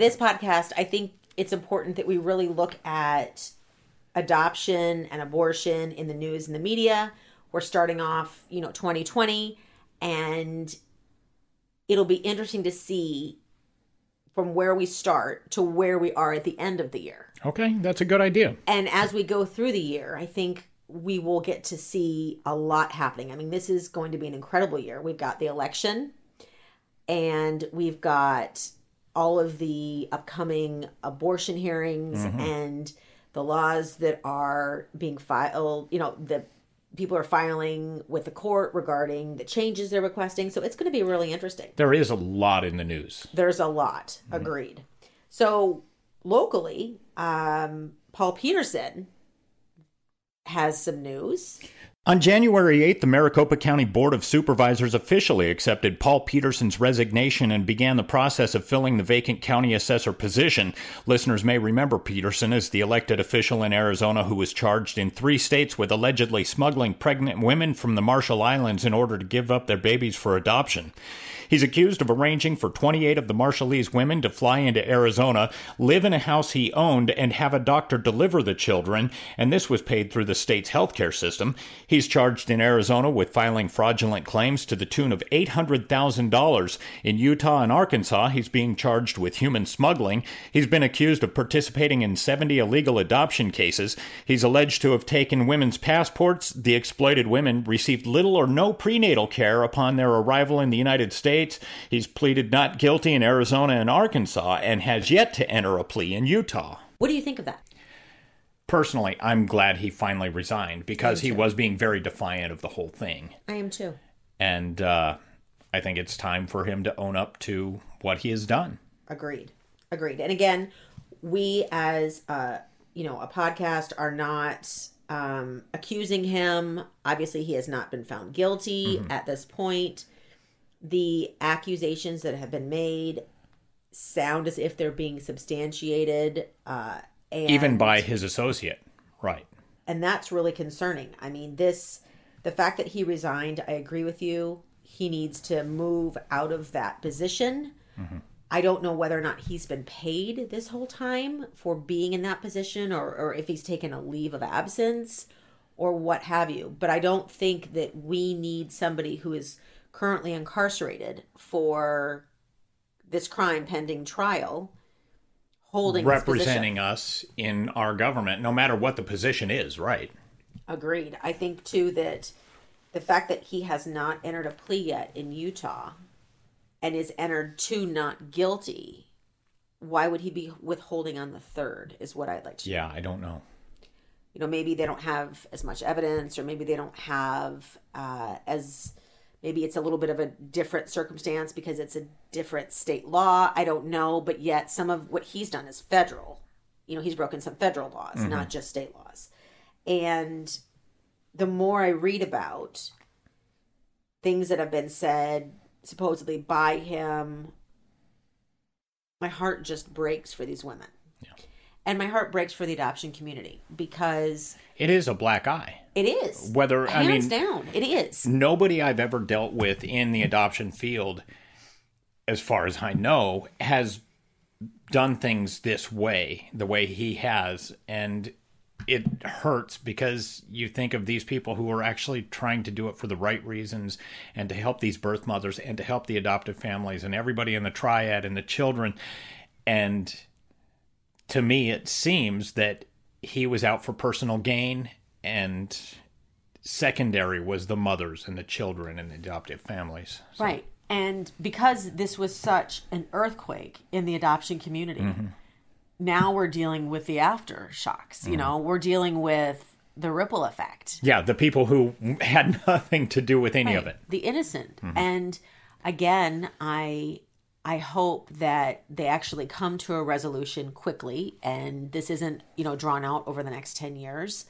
this podcast, I think it's important that we really look at adoption and abortion in the news and the media. We're starting off, you know, 2020, and it'll be interesting to see from where we start to where we are at the end of the year. Okay, that's a good idea. And as we go through the year, I think we will get to see a lot happening. I mean, this is going to be an incredible year. We've got the election and we've got all of the upcoming abortion hearings mm-hmm. and the laws that are being filed, you know, the people are filing with the court regarding the changes they're requesting. So it's going to be really interesting. There is a lot in the news. There's a lot. Mm-hmm. Agreed. So locally, um, Paul Petersen has some news. On January 8th, the Maricopa County Board of Supervisors officially accepted Paul Petersen's resignation and began the process of filling the vacant county assessor position. Listeners may remember Petersen as the elected official in Arizona who was charged in three states with allegedly smuggling pregnant women from the Marshall Islands in order to give up their babies for adoption. He's accused of arranging for 28 of the Marshallese women to fly into Arizona, live in a house he owned, and have a doctor deliver the children, and this was paid through the state's healthcare system. He's charged in Arizona with filing fraudulent claims to the tune of $800,000. In Utah and Arkansas, he's being charged with human smuggling. He's been accused of participating in 70 illegal adoption cases. He's alleged to have taken women's passports. The exploited women received little or no prenatal care upon their arrival in the United States states. He's pleaded not guilty in Arizona and Arkansas and has yet to enter a plea in Utah. What do you think of that? Personally, I'm glad he finally resigned because he was being very defiant of the whole thing. I am too. And uh, I think it's time for him to own up to what he has done. Agreed. Agreed. And again, we as uh, you know a podcast are not um, accusing him. Obviously, he has not been found guilty mm-hmm. at this point the accusations that have been made sound as if they're being substantiated uh, and, even by his associate right. And that's really concerning. I mean this the fact that he resigned i agree with you. He needs to move out of that position. Mm-hmm. i don't know whether or not he's been paid this whole time for being in that position or, or if he's taken a leave of absence or what have you. But i don't think that we need somebody who is currently incarcerated for this crime pending trial holding representing us in our government no matter what the position is right. Agreed. I think too that the fact that he has not entered a plea yet in utah and is entered to not guilty why would he be withholding on the third is what i'd like to yeah know. i don't know. You know maybe they don't have as much evidence or maybe they don't have uh, as Maybe it's a little bit of a different circumstance because it's a different state law. I don't know, but yet some of what he's done is federal. You know, he's broken some federal laws, mm-hmm. not just state laws. And the more I read about things that have been said supposedly by him, my heart just breaks for these women. Yeah. And my heart breaks for the adoption community because it is a black eye. It is. Whether Hands I mean down, it is. Nobody I've ever dealt with in the adoption field, as far as I know, has done things this way, the way he has, and it hurts because you think of these people who are actually trying to do it for the right reasons and to help these birth mothers and to help the adoptive families and everybody in the triad and the children. And to me, it seems that he was out for personal gain and secondary was the mothers and the children and the adoptive families. So. Right. And because this was such an earthquake in the adoption community, mm-hmm now we're dealing with the aftershocks. You mm. know, we're dealing with the ripple effect. Yeah, the people who had nothing to do with any right. of it. The innocent. Mm-hmm. And again, I I hope that they actually come to a resolution quickly and this isn't, you know, drawn out over the next 10 years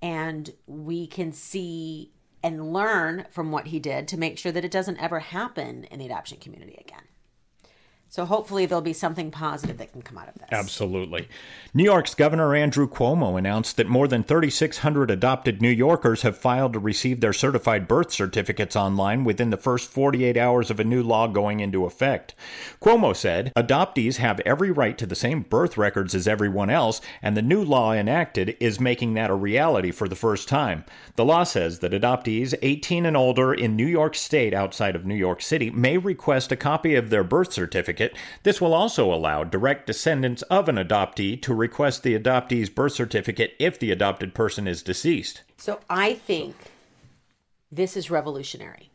and we can see and learn from what he did to make sure that it doesn't ever happen in the adoption community again. So hopefully there'll be something positive that can come out of this. Absolutely. New York's Governor Andrew Cuomo announced that more than 3,600 adopted New Yorkers have filed to receive their certified birth certificates online within the first 48 hours of a new law going into effect. Cuomo said, adoptees have every right to the same birth records as everyone else, and the new law enacted is making that a reality for the first time. The law says that adoptees 18 and older in New York State outside of New York City may request a copy of their birth certificate certificate. This will also allow direct descendants of an adoptee to request the adoptee's birth certificate if the adopted person is deceased. So I think this is revolutionary.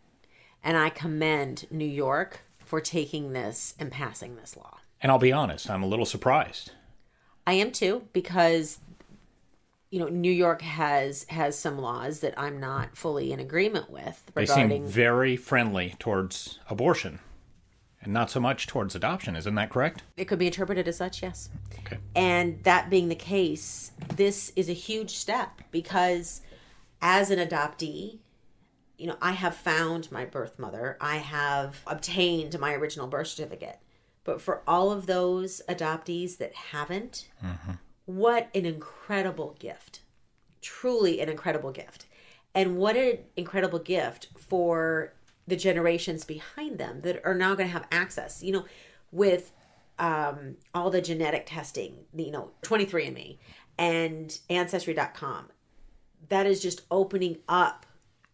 And I commend New York for taking this and passing this law. And I'll be honest, I'm a little surprised. I am too because you know New York has has some laws that I'm not fully in agreement with regarding They seem very friendly towards abortion and not so much towards adoption. Isn't that correct? It could be interpreted as such, yes. Okay. And that being the case, this is a huge step because as an adoptee, you know, I have found my birth mother, I have obtained my original birth certificate. But for all of those adoptees that haven't, mm-hmm. what an incredible gift. Truly an incredible gift. And what an incredible gift for the generations behind them that are now going to have access. You know, with um, all the genetic testing, you know, 23andMe and Ancestry.com, that is just opening up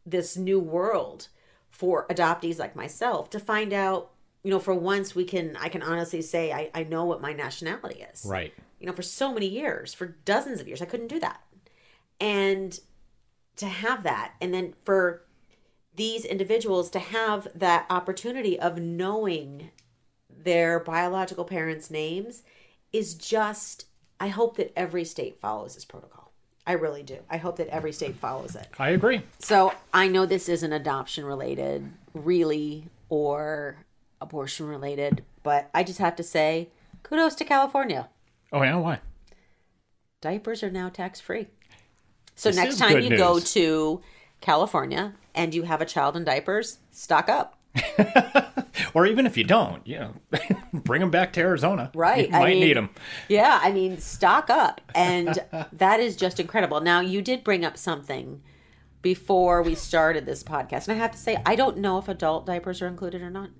this new world for adoptees like myself to find out, you know, for once we can, I can honestly say I, I know what my nationality is. Right. You know, for so many years, for dozens of years, I couldn't do that. And to have that, and then for these individuals to have that opportunity of knowing their biological parents' names is just, I hope that every state follows this protocol. I really do. I hope that every state follows it. I agree. So I know this isn't adoption related, really, or abortion related, but I just have to say kudos to California. Oh, yeah? Why? Diapers are now tax free. So this next time you news. go to California and you have a child in diapers, stock up. or even if you don't, you know, bring them back to Arizona. Right. You might I mean, need them. Yeah. I mean, stock up. And that is just incredible. Now, you did bring up something before we started this podcast. And I have to say, I don't know if adult diapers are included or not.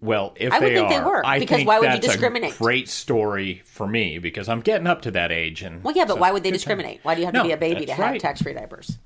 Well, if I would they think are, they were I because why would you discriminate? great story for me because I'm getting up to that age, and well, yeah, but so, why would they discriminate? Time. Why do you have no, to be a baby to have right. tax-free diapers?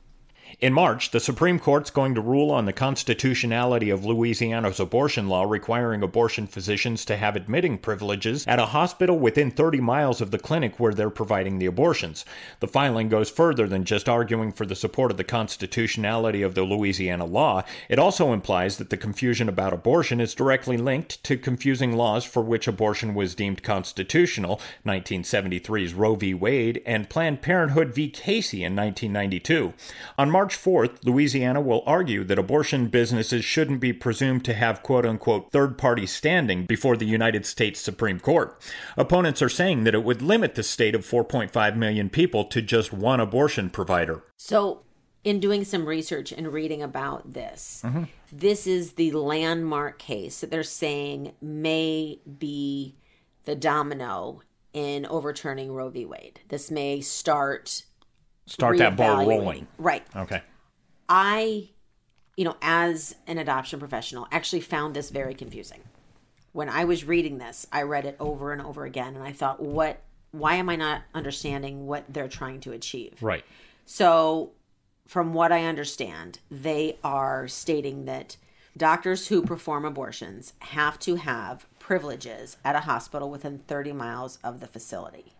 In March, the Supreme Court's going to rule on the constitutionality of Louisiana's abortion law requiring abortion physicians to have admitting privileges at a hospital within 30 miles of the clinic where they're providing the abortions. The filing goes further than just arguing for the support of the constitutionality of the Louisiana law. It also implies that the confusion about abortion is directly linked to confusing laws for which abortion was deemed constitutional, 1973's Roe v. Wade, and Planned Parenthood v. Casey in 1992. On March March 4th, Louisiana will argue that abortion businesses shouldn't be presumed to have quote unquote third party standing before the United States Supreme Court. Opponents are saying that it would limit the state of 4.5 million people to just one abortion provider. So, in doing some research and reading about this, mm-hmm. this is the landmark case that they're saying may be the domino in overturning Roe v. Wade. This may start start that ball rolling. Right. Okay. I, you know, as an adoption professional, actually found this very confusing. When I was reading this, I read it over and over again, and I thought, what? Why am I not understanding what they're trying to achieve? Right. So, from what I understand, they are stating that doctors who perform abortions have to have privileges at a hospital within 30 miles of the facility.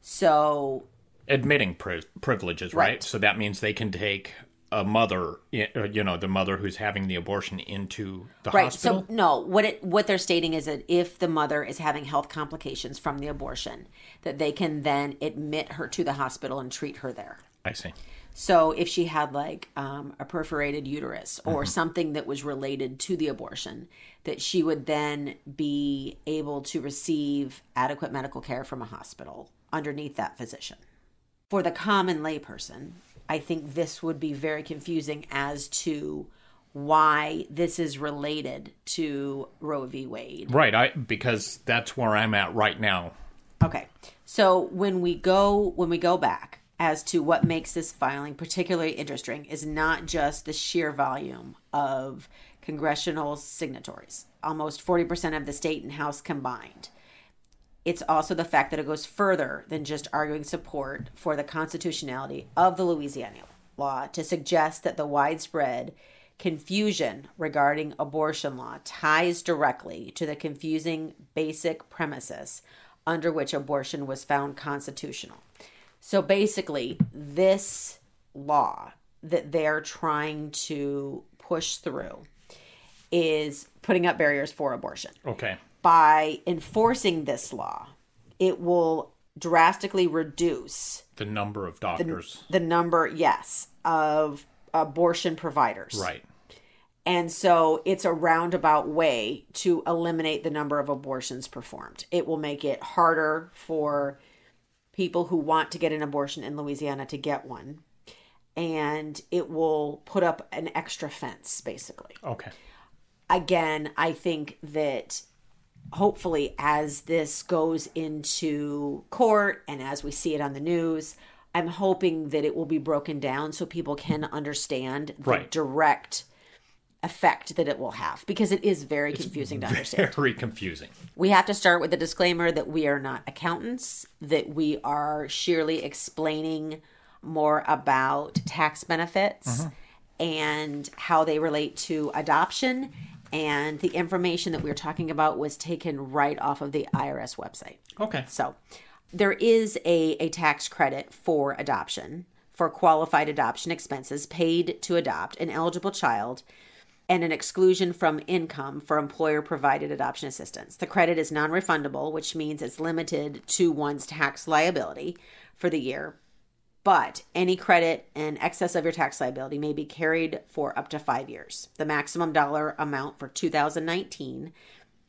So, admitting pri- privileges, right? right? So that means they can take a mother, uh, you know, the mother who's having the abortion into the right. hospital. So no, what it what they're stating is that if the mother is having health complications from the abortion, that they can then admit her to the hospital and treat her there. I see. So if she had like um, a perforated uterus or mm-hmm. something that was related to the abortion, that she would then be able to receive adequate medical care from a hospital underneath that physician for the common layperson, I think this would be very confusing as to why this is related to Roe v. Wade. Right, I because that's where I'm at right now. Okay. So when we go when we go back as to what makes this filing particularly interesting is not just the sheer volume of congressional signatories. Almost 40% of the state and house combined it's also the fact that it goes further than just arguing support for the constitutionality of the Louisiana law to suggest that the widespread confusion regarding abortion law ties directly to the confusing basic premises under which abortion was found constitutional. So basically, this law that they're trying to push through is putting up barriers for abortion. Okay by enforcing this law, it will drastically reduce the number of doctors. The, the number, yes, of abortion providers. Right. And so it's a roundabout way to eliminate the number of abortions performed. It will make it harder for people who want to get an abortion in Louisiana to get one. And it will put up an extra fence, basically. Okay. Again, I think that hopefully, as this goes into court and as we see it on the news, I'm hoping that it will be broken down so people can understand the right. direct effect that it will have because it is very it's confusing to understand. Very confusing. We have to start with the disclaimer that we are not accountants, that we are sheerly explaining more about tax benefits uh-huh. and how they relate to adoption and the information that we were talking about was taken right off of the IRS website. Okay. So there is a, a tax credit for adoption for qualified adoption expenses paid to adopt an eligible child and an exclusion from income for employer provided adoption assistance. The credit is non refundable, which means it's limited to one's tax liability for the year but any credit in excess of your tax liability may be carried for up to five years. The maximum dollar amount for 2019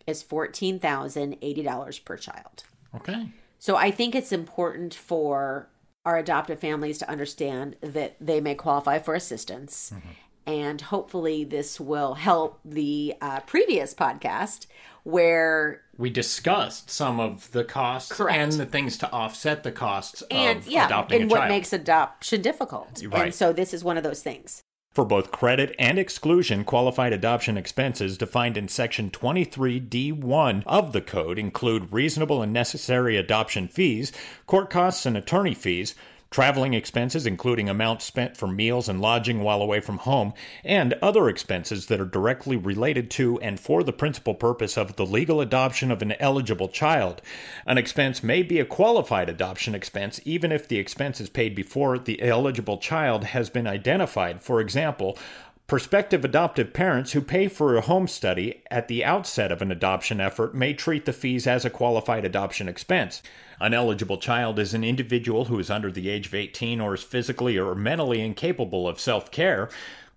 is $14,080 per child. Okay. So I think it's important for our adoptive families to understand that they may qualify for assistance. Mm-hmm. And hopefully, this will help the uh, previous podcast where we discussed some of the costs Correct. and the things to offset the costs and, of yeah, adopting and a what child. makes adoption difficult. Right. And so this is one of those things. For both credit and exclusion, qualified adoption expenses defined in Section 23D1 of the Code include reasonable and necessary adoption fees, court costs and attorney fees, traveling expenses, including amounts spent for meals and lodging while away from home, and other expenses that are directly related to and for the principal purpose of the legal adoption of an eligible child. An expense may be a qualified adoption expense even if the expense is paid before the eligible child has been identified. For example, Prospective adoptive parents who pay for a home study at the outset of an adoption effort may treat the fees as a qualified adoption expense. An eligible child is an individual who is under the age of 18 or is physically or mentally incapable of self care.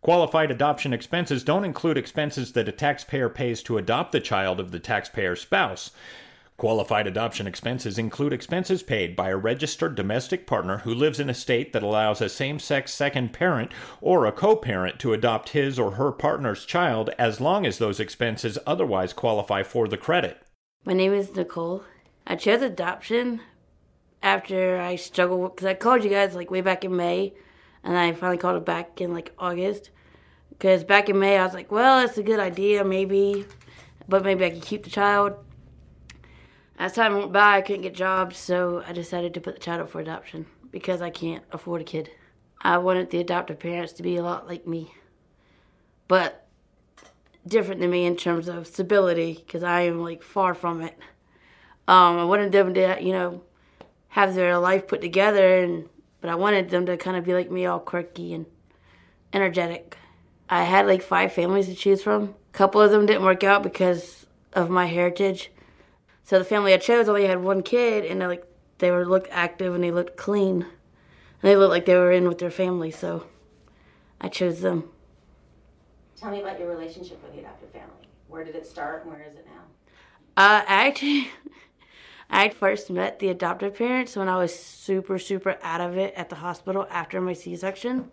Qualified adoption expenses don't include expenses that a taxpayer pays to adopt the child of the taxpayer's spouse. Qualified adoption expenses include expenses paid by a registered domestic partner who lives in a state that allows a same sex second parent or a co parent to adopt his or her partner's child as long as those expenses otherwise qualify for the credit. My name is Nicole. I chose adoption after I struggled because I called you guys like way back in May and I finally called it back in like August. Because back in May, I was like, well, it's a good idea, maybe, but maybe I could keep the child as time went by, I couldn't get jobs, so I decided to put the child up for adoption because I can't afford a kid. I wanted the adoptive parents to be a lot like me, but different than me in terms of stability because I am like far from it. Um, I wanted them to, you know, have their life put together, and but I wanted them to kind of be like me, all quirky and energetic. I had like five families to choose from. A couple of them didn't work out because of my heritage so the family I chose only had one kid, and they like they were looked active and they looked clean, and they looked like they were in with their family. So I chose them. Tell me about your relationship with the adoptive family. Where did it start, and where is it now? Uh, actually, I first met the adoptive parents when I was super, super out of it at the hospital after my C-section.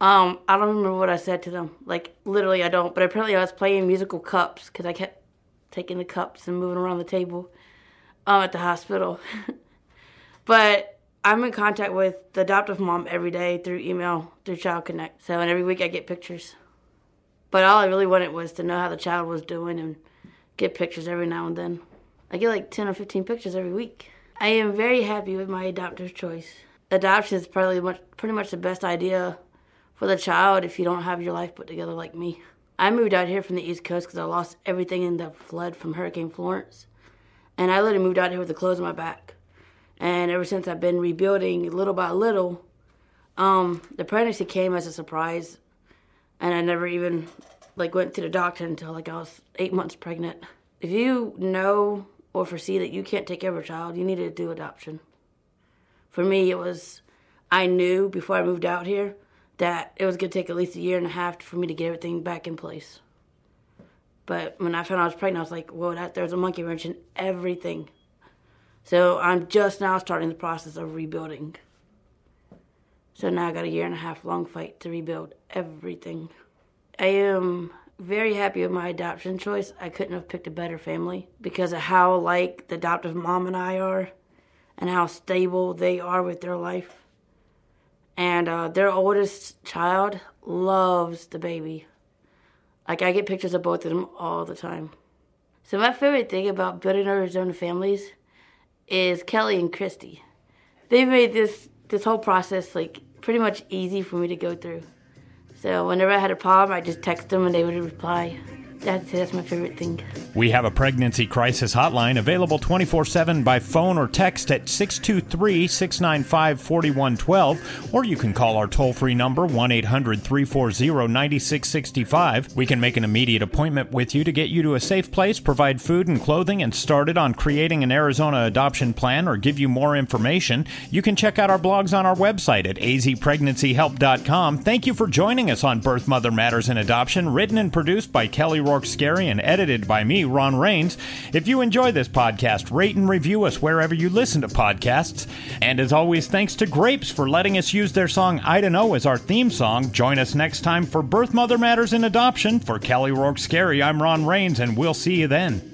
Um, I don't remember what I said to them. Like literally, I don't. But apparently, I was playing musical cups because I kept taking the cups and moving around the table um, at the hospital. but I'm in contact with the adoptive mom every day through email, through Child Connect. So, and every week I get pictures. But all I really wanted was to know how the child was doing and get pictures every now and then. I get like 10 or 15 pictures every week. I am very happy with my adoptive choice. Adoption is probably much, pretty much the best idea for the child if you don't have your life put together like me. I moved out here from the East Coast because I lost everything in the flood from Hurricane Florence. And I literally moved out here with the clothes on my back. And ever since I've been rebuilding little by little, um, the pregnancy came as a surprise. And I never even like went to the doctor until like I was eight months pregnant. If you know or foresee that you can't take care of a child, you need to do adoption. For me, it was, I knew before I moved out here that it was going to take at least a year and a half for me to get everything back in place. But when I found out I was pregnant, I was like, whoa, that, there's a monkey wrench in everything. So I'm just now starting the process of rebuilding. So now I got a year and a half long fight to rebuild everything. I am very happy with my adoption choice. I couldn't have picked a better family because of how like the adoptive mom and I are and how stable they are with their life and uh, their oldest child loves the baby. Like I get pictures of both of them all the time. So my favorite thing about building Arizona families is Kelly and Christy. They made this this whole process like pretty much easy for me to go through. So whenever I had a problem, I just text them and they would reply. That's, that's my favorite thing. We have a pregnancy crisis hotline available 24 7 by phone or text at 623 695 4112, or you can call our toll free number 1 800 340 9665. We can make an immediate appointment with you to get you to a safe place, provide food and clothing, and started on creating an Arizona adoption plan or give you more information. You can check out our blogs on our website at azpregnancyhelp.com. Thank you for joining us on Birth Mother Matters and Adoption, written and produced by Kelly Roy. Scary and edited by me, Ron Rains. If you enjoy this podcast, rate and review us wherever you listen to podcasts. And as always, thanks to Grapes for letting us use their song I Don't Know as our theme song. Join us next time for Birth Mother Matters in Adoption. For Kelly Rourke Scary, I'm Ron Rains, and we'll see you then.